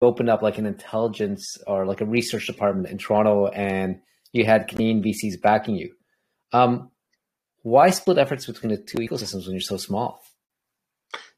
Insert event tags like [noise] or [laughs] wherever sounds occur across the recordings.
opened up like an intelligence or like a research department in Toronto, and you had Canadian VCs backing you. Um, why split efforts between the two ecosystems when you're so small?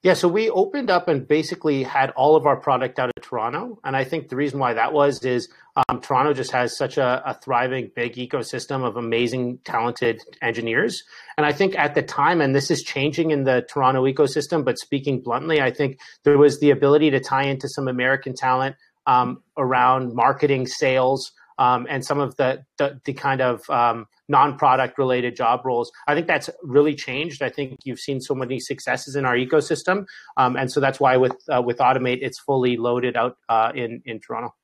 Yeah, so we opened up and basically had all of our product out of Toronto. And I think the reason why that was is um, Toronto just has such a, a, thriving big ecosystem of amazing, talented engineers. And I think at the time, and this is changing in the Toronto ecosystem, but speaking bluntly, I think there was the ability to tie into some American talent um, around marketing, sales, um, and some of the the, the kind of um, non-product related job roles. I think that's really changed. I think you've seen so many successes in our ecosystem, um, and so that's why with uh, with Automate, it's fully loaded out uh, in in Toronto.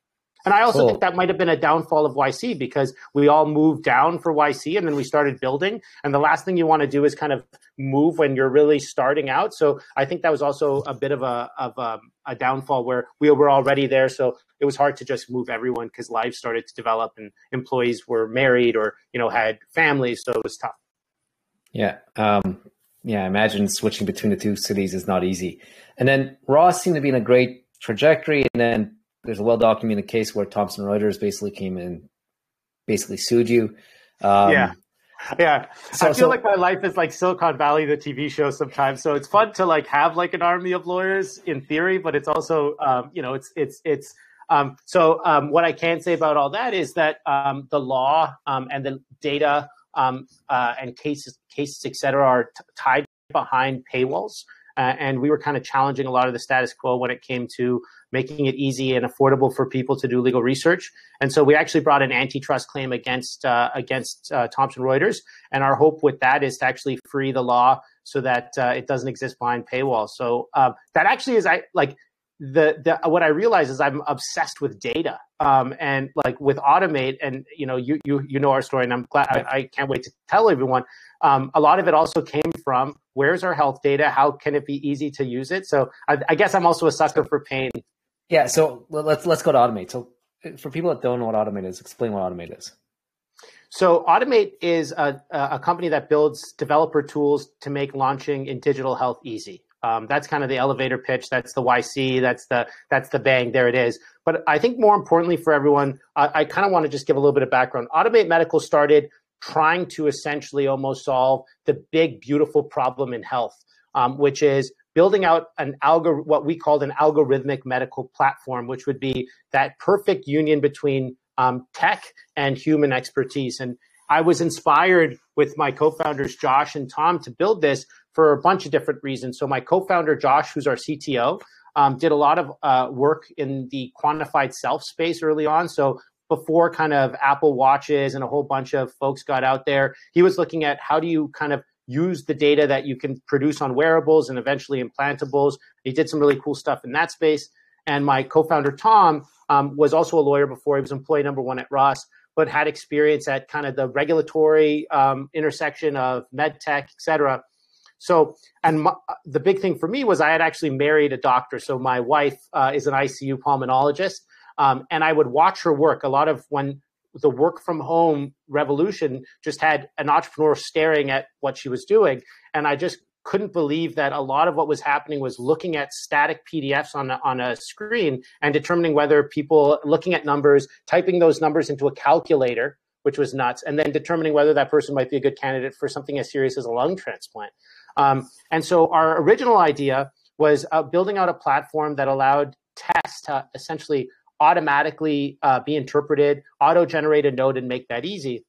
And I also cool. think that might have been a downfall of YC because we all moved down for YC and then we started building. And the last thing you want to do is kind of move when you're really starting out. So I think that was also a bit of a of a, a downfall where we were already there. So it was hard to just move everyone because life started to develop and employees were married or you know had families, so it was tough. Yeah. Um, yeah, I imagine switching between the two cities is not easy. And then Ross seemed to be in a great trajectory, and then there's a well documented case where Thomson Reuters basically came in, basically sued you. Um, yeah. Yeah, so, I feel so, like my life is like Silicon Valley, the TV show sometimes. So it's fun to like have like an army of lawyers in theory, but it's also, um, you know, it's it's it's. Um, so um, what I can say about all that is that um, the law um, and the data um, uh, and cases, cases, et cetera, are t- tied behind paywalls. Uh, and we were kind of challenging a lot of the status quo when it came to making it easy and affordable for people to do legal research. And so we actually brought an antitrust claim against uh, against uh, Thomson Reuters. And our hope with that is to actually free the law so that uh, it doesn't exist behind paywall. So um, that actually is I like the, the what I realize is I'm obsessed with data um, and like with automate and you know you you you know our story and I'm glad I, I can't wait to tell everyone. Um, a lot of it also came from where's our health data? How can it be easy to use it? So I, I guess I'm also a sucker for pain. Yeah so let's let's go to automate. So for people that don't know what automate is explain what automate is. So Automate is a, a company that builds developer tools to make launching in digital health easy. Um, that's kind of the elevator pitch. That's the YC. That's the that's the bang. There it is. But I think more importantly for everyone, I, I kind of want to just give a little bit of background. Automate Medical started trying to essentially almost solve the big beautiful problem in health, um, which is building out an algor what we called an algorithmic medical platform, which would be that perfect union between um, tech and human expertise. And I was inspired with my co-founders Josh and Tom to build this for a bunch of different reasons. So my co-founder Josh, who's our CTO, um, did a lot of uh, work in the quantified self space early on. So before kind of Apple watches and a whole bunch of folks got out there, he was looking at how do you kind of use the data that you can produce on wearables and eventually implantables. He did some really cool stuff in that space. And my co-founder Tom um, was also a lawyer before. He was employee number one at Ross, but had experience at kind of the regulatory um, intersection of med tech, et cetera. So, and my, the big thing for me was I had actually married a doctor. So my wife uh, is an ICU pulmonologist, um, and I would watch her work. A lot of when the work from home revolution just had an entrepreneur staring at what she was doing, and I just couldn't believe that a lot of what was happening was looking at static PDFs on a, on a screen and determining whether people looking at numbers, typing those numbers into a calculator, which was nuts, and then determining whether that person might be a good candidate for something as serious as a lung transplant. Um, and so our original idea was uh, building out a platform that allowed tests to essentially automatically uh, be interpreted, auto-generate a node, and make that easy.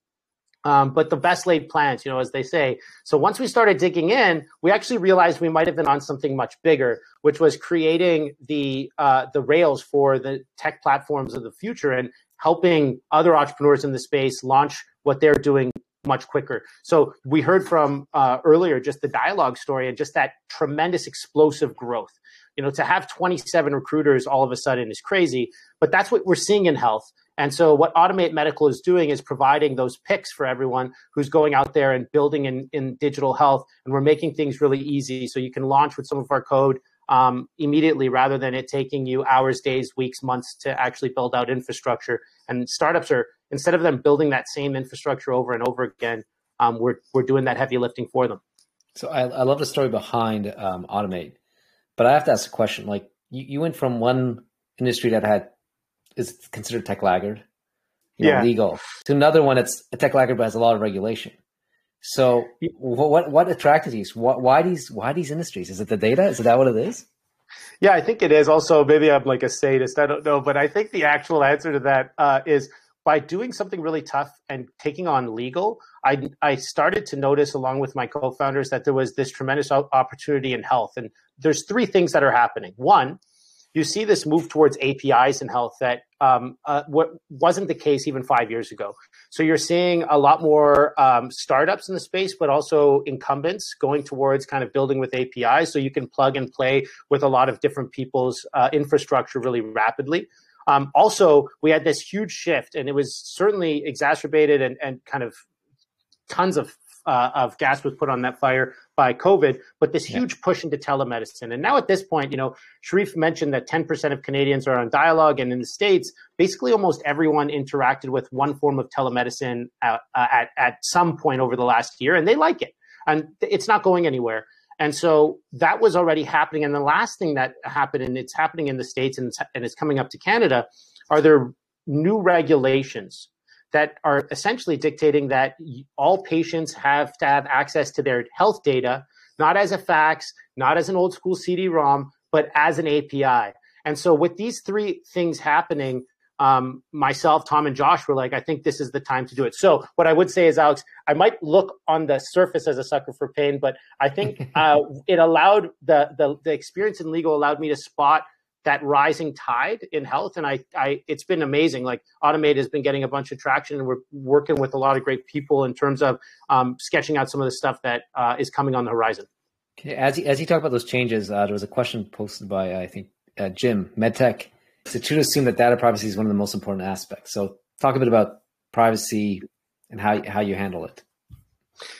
Um, but the best laid plans, you know, as they say. So once we started digging in, we actually realized we might have been on something much bigger, which was creating the uh, the rails for the tech platforms of the future and helping other entrepreneurs in the space launch what they're doing much quicker. So we heard from uh, earlier just the dialogue story and just that tremendous explosive growth. You know, to have 27 recruiters all of a sudden is crazy, but that's what we're seeing in health. And so what Automate Medical is doing is providing those picks for everyone who's going out there and building in, in digital health. And we're making things really easy. So you can launch with some of our code um, immediately rather than it taking you hours, days, weeks, months to actually build out infrastructure. And startups are instead of them building that same infrastructure over and over again, um, we're we're doing that heavy lifting for them. So I, I love the story behind um, Automate, but I have to ask a question. Like you, you went from one industry that had is considered tech laggard, you yeah. legal, to another one that's a tech laggard but has a lot of regulation. So what what attracted you? What, why these why these industries? Is it the data? Is that what it is? Yeah, I think it is. Also, maybe I'm like a sadist. I don't know, but I think the actual answer to that uh, is by doing something really tough and taking on legal. I I started to notice along with my co-founders that there was this tremendous opportunity in health, and there's three things that are happening. One you see this move towards APIs in health that um, uh, what wasn't the case even five years ago. So you're seeing a lot more um, startups in the space, but also incumbents going towards kind of building with APIs, so you can plug and play with a lot of different people's uh, infrastructure really rapidly. Um, also, we had this huge shift, and it was certainly exacerbated and, and kind of tons of uh, of gas was put on that fire by COVID, but this huge yeah. push into telemedicine. And now at this point, you know, Cherif mentioned that 10% of Canadians are on dialogue. And in the States, basically almost everyone interacted with one form of telemedicine at, uh, at, at some point over the last year, and they like it. And it's not going anywhere. And so that was already happening. And the last thing that happened, and it's happening in the States and it's, and it's coming up to Canada, are there new regulations that are essentially dictating that all patients have to have access to their health data, not as a fax, not as an old school CD-ROM, but as an API. And so with these three things happening, um, myself, Tom, and Josh were like, I think this is the time to do it. So what I would say is, Alex, I might look on the surface as a sucker for pain, but I think [laughs] uh, it allowed the, the the experience in legal allowed me to spot that rising tide in health. And I, I, it's been amazing. Like Automate has been getting a bunch of traction, and we're working with a lot of great people in terms of um, sketching out some of the stuff that uh, is coming on the horizon. Okay. As you, as you talk about those changes, uh, there was a question posted by I think uh, Jim MedTech. It to assume that data privacy is one of the most important aspects? So talk a bit about privacy and how how you handle it.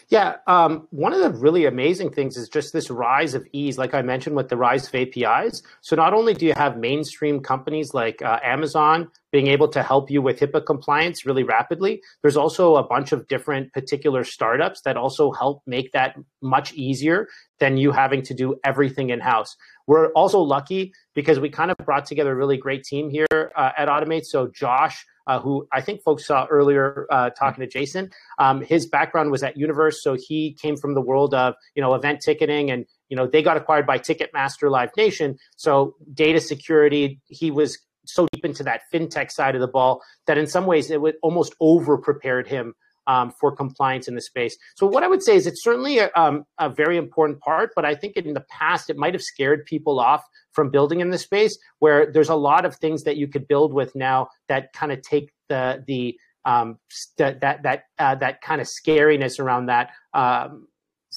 Yeah, um, one of the really amazing things is just this rise of ease, like I mentioned with the rise of APIs. So not only do you have mainstream companies like uh, Amazon being able to help you with HIPAA compliance really rapidly, there's also a bunch of different particular startups that also help make that much easier than you having to do everything in house. We're also lucky because we kind of brought together a really great team here uh, at Automate. So Josh uh, who I think folks saw earlier uh, talking to Jason. Um, his background was at Universe, so he came from the world of you know event ticketing, and you know they got acquired by Ticketmaster Live Nation. So data security, he was so deep into that fintech side of the ball that in some ways it would almost over prepared him um, for compliance in the space. So what I would say is it's certainly a, um, a, very important part, but I think in the past it might have scared people off from building in the space where there's a lot of things that you could build with now that kind of take the the um, that that that uh, that kind of scariness around that. Um,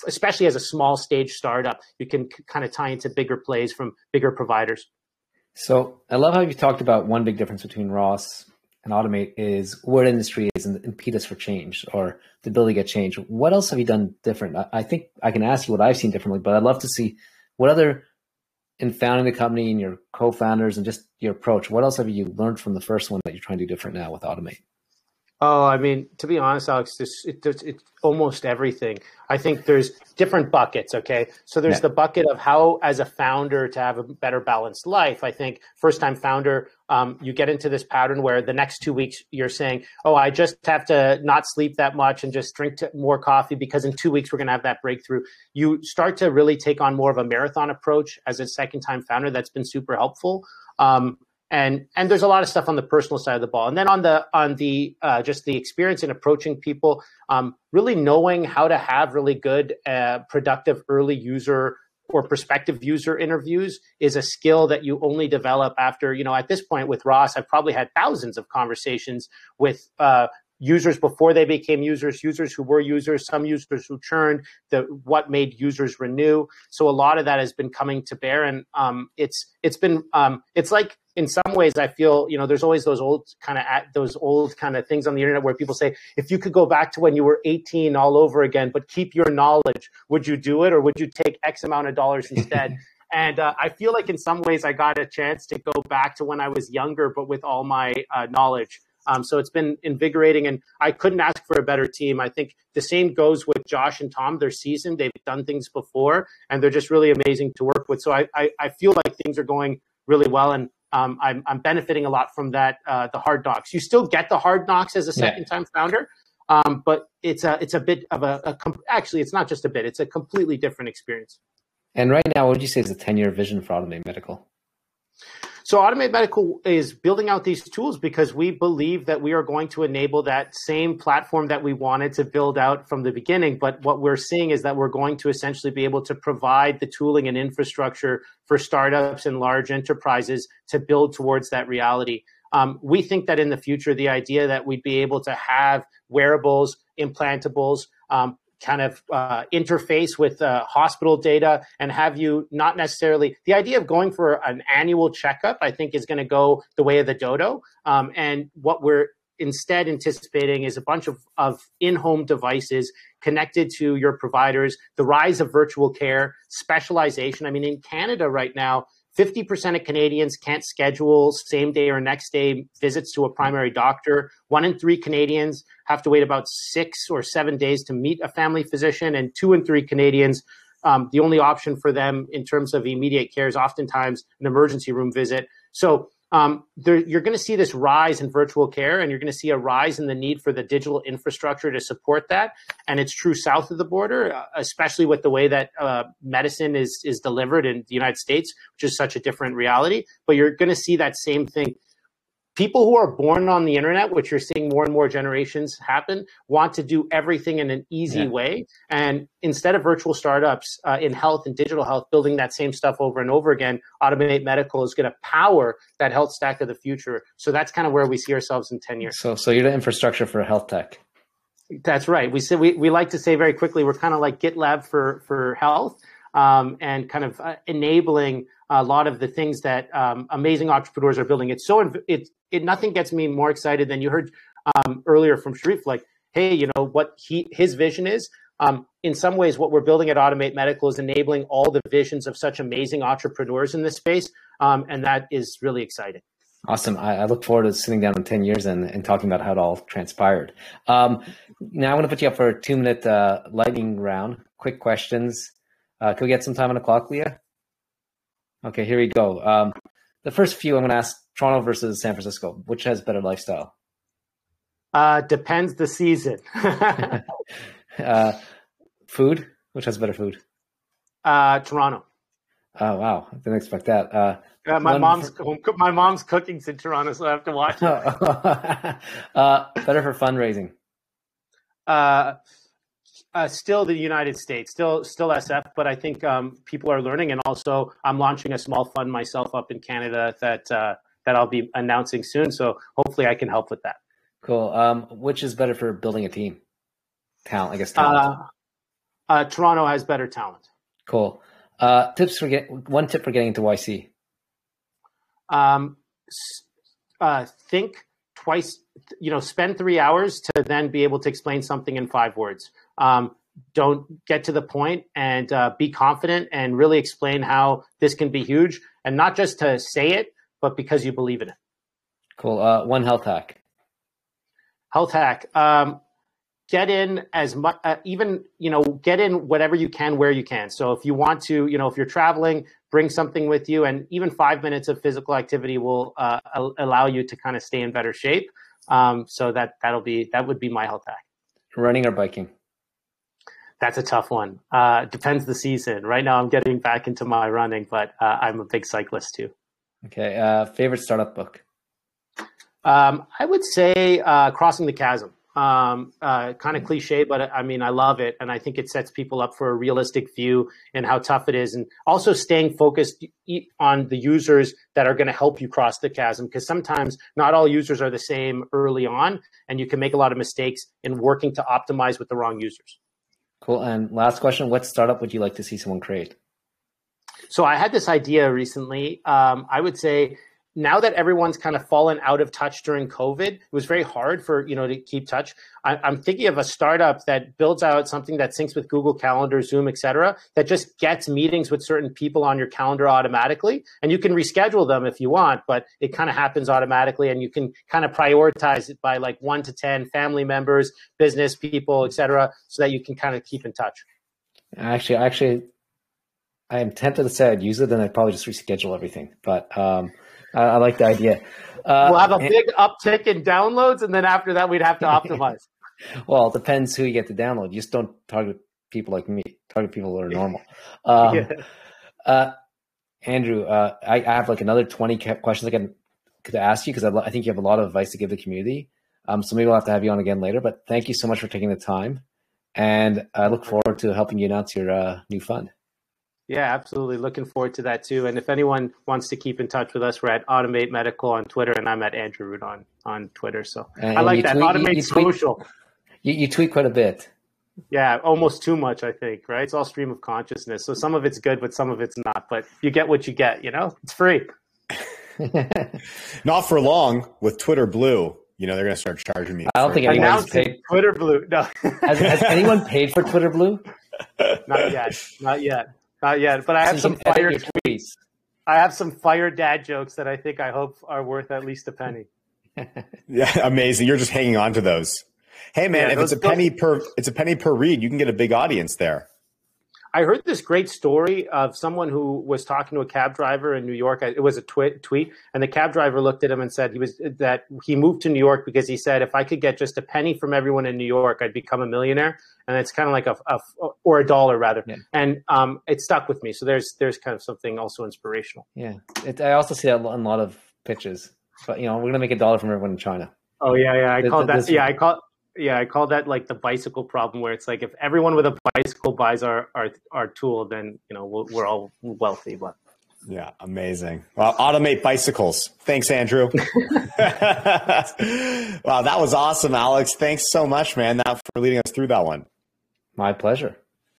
especially as a small stage startup, you can kind of tie into bigger plays from bigger providers. So I love how you talked about one big difference between Ross and automate is what industry is the impetus for change or the ability to get change. What else have you done different? I, I think I can ask you what I've seen differently, but I'd love to see what other in founding the company and your co-founders and just your approach. What else have you learned from the first one that you're trying to do different now with automate? Oh, I mean, to be honest, Alex, this, it, it's almost everything. I think there's different buckets. Okay, so there's yeah. the bucket of how, as a founder, to have a better balanced life. I think first-time founder, um, you get into this pattern where the next two weeks you're saying, "Oh, I just have to not sleep that much and just drink more coffee because in two weeks we're going to have that breakthrough." You start to really take on more of a marathon approach as a second-time founder. That's been super helpful. Um, and and there's a lot of stuff on the personal side of the ball. And then on the on the uh, just the experience in approaching people um, really knowing how to have really good uh, productive early user or prospective user interviews is a skill that you only develop after you know at this point with ross i've probably had thousands of conversations with uh, users before they became users, users who were users, some users who churned, the what made users renew. So a lot of that has been coming to bear, and um, it's it's been um, it's like in some ways I feel you know there's always those old kind of those old kind of things on the internet where people say if you could go back to when you were 18 all over again, but keep your knowledge, would you do it or would you take X amount of dollars [laughs] instead? And uh, I feel like in some ways I got a chance to go back to when I was younger, but with all my uh, knowledge. Um, so it's been invigorating, and I couldn't ask for a better team. I think the same goes with Josh and Tom. They're seasoned; they've done things before, and they're just really amazing to work with. So I, I, I feel like things are going really well, and um, I'm, I'm benefiting a lot from that. Uh, the hard knocks. You still get the hard knocks as a second time yeah. founder, um, but it's a it's a bit of a, a comp- actually it's not just a bit. It's a completely different experience. And right now, what would you say is the ten year vision for Automate Medical? So Automate Medical is building out these tools because we believe that we are going to enable that same platform that we wanted to build out from the beginning. But what we're seeing is that we're going to essentially be able to provide the tooling and infrastructure for startups and large enterprises to build towards that reality. Um, we think that in the future, the idea that we'd be able to have wearables, implantables, um, kind of uh, interface with uh, hospital data and have you not necessarily the idea of going for an annual checkup i think is going to go the way of the dodo. Um, and what we're instead anticipating is a bunch of, of in-home devices connected to your providers the rise of virtual care specialization. I mean in canada right now 50% of Canadians can't schedule same day or next day visits to a primary doctor. One in three Canadians have to wait about six or seven days to meet a family physician, and two in three Canadians, um, the only option for them in terms of immediate care is oftentimes an emergency room visit. So um, there, you're going to see this rise in virtual care, and you're going to see a rise in the need for the digital infrastructure to support that. And it's true south of the border, uh, especially with the way that uh, medicine is is delivered in the United States, which is such a different reality. But you're going to see that same thing people who are born on the internet, which you're seeing more and more generations happen, want to do everything in an easy yeah. way. And instead of virtual startups uh, in health and digital health, building that same stuff over and over again, Automate Medical is going to power that health stack of the future. So that's kind of where we see ourselves in 10 years. So, so you're the infrastructure for health tech. That's right. We say we, we like to say very quickly, we're kind of like GitLab for, for health um, and kind of uh, enabling a lot of the things that um, amazing entrepreneurs are building. It's so it, it nothing gets me more excited than you heard um, earlier from Cherif. Like, hey, you know what he his vision is. Um, in some ways, what we're building at Automate Medical is enabling all the visions of such amazing entrepreneurs in this space, um, and that is really exciting. Awesome. I, I, look forward to sitting down in 10 years and, and talking about how it all transpired. Um, now I want to put you up for a two minute uh, lightning round. Quick questions. Uh, can we get some time on the clock, Leah? Okay, here we go. Um, the first few I'm going to ask Toronto versus San Francisco. Which has better lifestyle? Uh, depends the season. [laughs] uh, food. Which has better food? Uh, Toronto. Oh wow! I didn't expect that. Uh, my mom's for... my mom's cooking's in Toronto, so I have to watch. [laughs] uh, better for fundraising. Uh, uh, still the United States, still still SF, but I think um, people are learning, and also I'm launching a small fund myself up in Canada that uh, that I'll be announcing soon. So hopefully I can help with that. Cool. Um, which is better for building a team? Talent, I guess. Talent. Uh, uh Toronto has better talent. Cool. Uh, tips for get one tip for getting into YC. Um, uh, think twice. You know, spend three hours to then be able to explain something in five words. Um, don't get to the point and uh, be confident and really explain how this can be huge and not just to say it, but because you believe in it. Cool. Uh, one health hack. Health hack. Um, get in as much, uh, even, you know, get in whatever you can where you can. So if you want to, you know, if you're traveling, bring something with you. And even five minutes of physical activity will uh, allow you to kind of stay in better shape. Um, so that, that'll be, that would be my health hack. Running or biking? That's a tough one. Uh, depends the season. Right now, I'm getting back into my running, but uh, I'm a big cyclist too. Okay. Uh, favorite startup book? Um, I would say uh, Crossing the Chasm. Um, uh, kind of cliche, but I mean, I love it. And I think it sets people up for a realistic view and how tough it is. And also staying focused on the users that are going to help you cross the chasm. Because sometimes not all users are the same early on, and you can make a lot of mistakes in working to optimize with the wrong users. Cool. And last question What startup would you like to see someone create? So I had this idea recently. Um, I would say now that everyone's kind of fallen out of touch during COVID, it was very hard for you know to keep touch. I, am thinking of a startup that builds out something that syncs with Google Calendar, Zoom, etc. That just gets meetings with certain people on your calendar automatically, and you can reschedule them if you want, but it kind of happens automatically, and you can kind of prioritize it by like one to ten family members, business people, etc., so that you can kind of keep in touch. Actually, actually, I am tempted to say I'd use it, then I'd probably just reschedule everything, but. Um, I, I like the idea. Uh, we'll have a big uptick in downloads, and then after that, we'd have to [laughs] optimize. well, it depends who you get to download. You just don't target people like me. Target people that are normal. [laughs] Um, yeah. uh, Andrew, uh, I, I, have like another twenty questions I can could ask you because I, I, think you have a lot of advice to give the community. Um, so maybe we'll have to have you on again later. But thank you so much for taking the time, and I look forward to helping you announce your uh, new fund. Yeah, absolutely. Looking forward to that too. And if anyone wants to keep in touch with us, we're at Automate Medical on Twitter, and I'm at Andrew Arruda on, on Twitter. So and I like that. Tweet, Automate you, you Social. Tweet, you, you tweet quite a bit. Yeah, almost too much, I think, right? It's all stream of consciousness. So some of it's good, but some of it's not. But you get what you get, you know? It's free. [laughs] not for long with Twitter Blue. You know, they're going to start charging me. I don't think anyone's paid. Twitter Blue. No. has, has anyone paid for Twitter Blue? [laughs] Not yet. Not yet. Uh, Not yet, but I have some fire tweets. I have some fire dad jokes that I think I hope are worth at least a penny. [laughs] yeah, amazing. You're just hanging on to those. Hey man, yeah, if it's a penny per it's a penny per read, you can get a big audience there. I heard this great story of someone who was talking to a cab driver in New York. It was a tweet, tweet, and the cab driver looked at him and said he was that he moved to New York because he said if I could get just a penny from everyone in New York, I'd become a millionaire. And it's kind of like a, a or a dollar rather, yeah. and um, it stuck with me. So there's there's kind of something also inspirational. Yeah, it, I also see that in a lot of pitches. But you know, we're gonna make a dollar from everyone in China. Oh yeah, yeah. I called that. Yeah, I call yeah, I call that like the bicycle problem, where it's like if everyone with a bicycle buys our our, our tool, then you know we're, we're all wealthy. But yeah, amazing. Well, automate bicycles. Thanks, Andrew. [laughs] [laughs] wow, that was awesome, Alex. Thanks so much, man, for leading us through that one. My pleasure.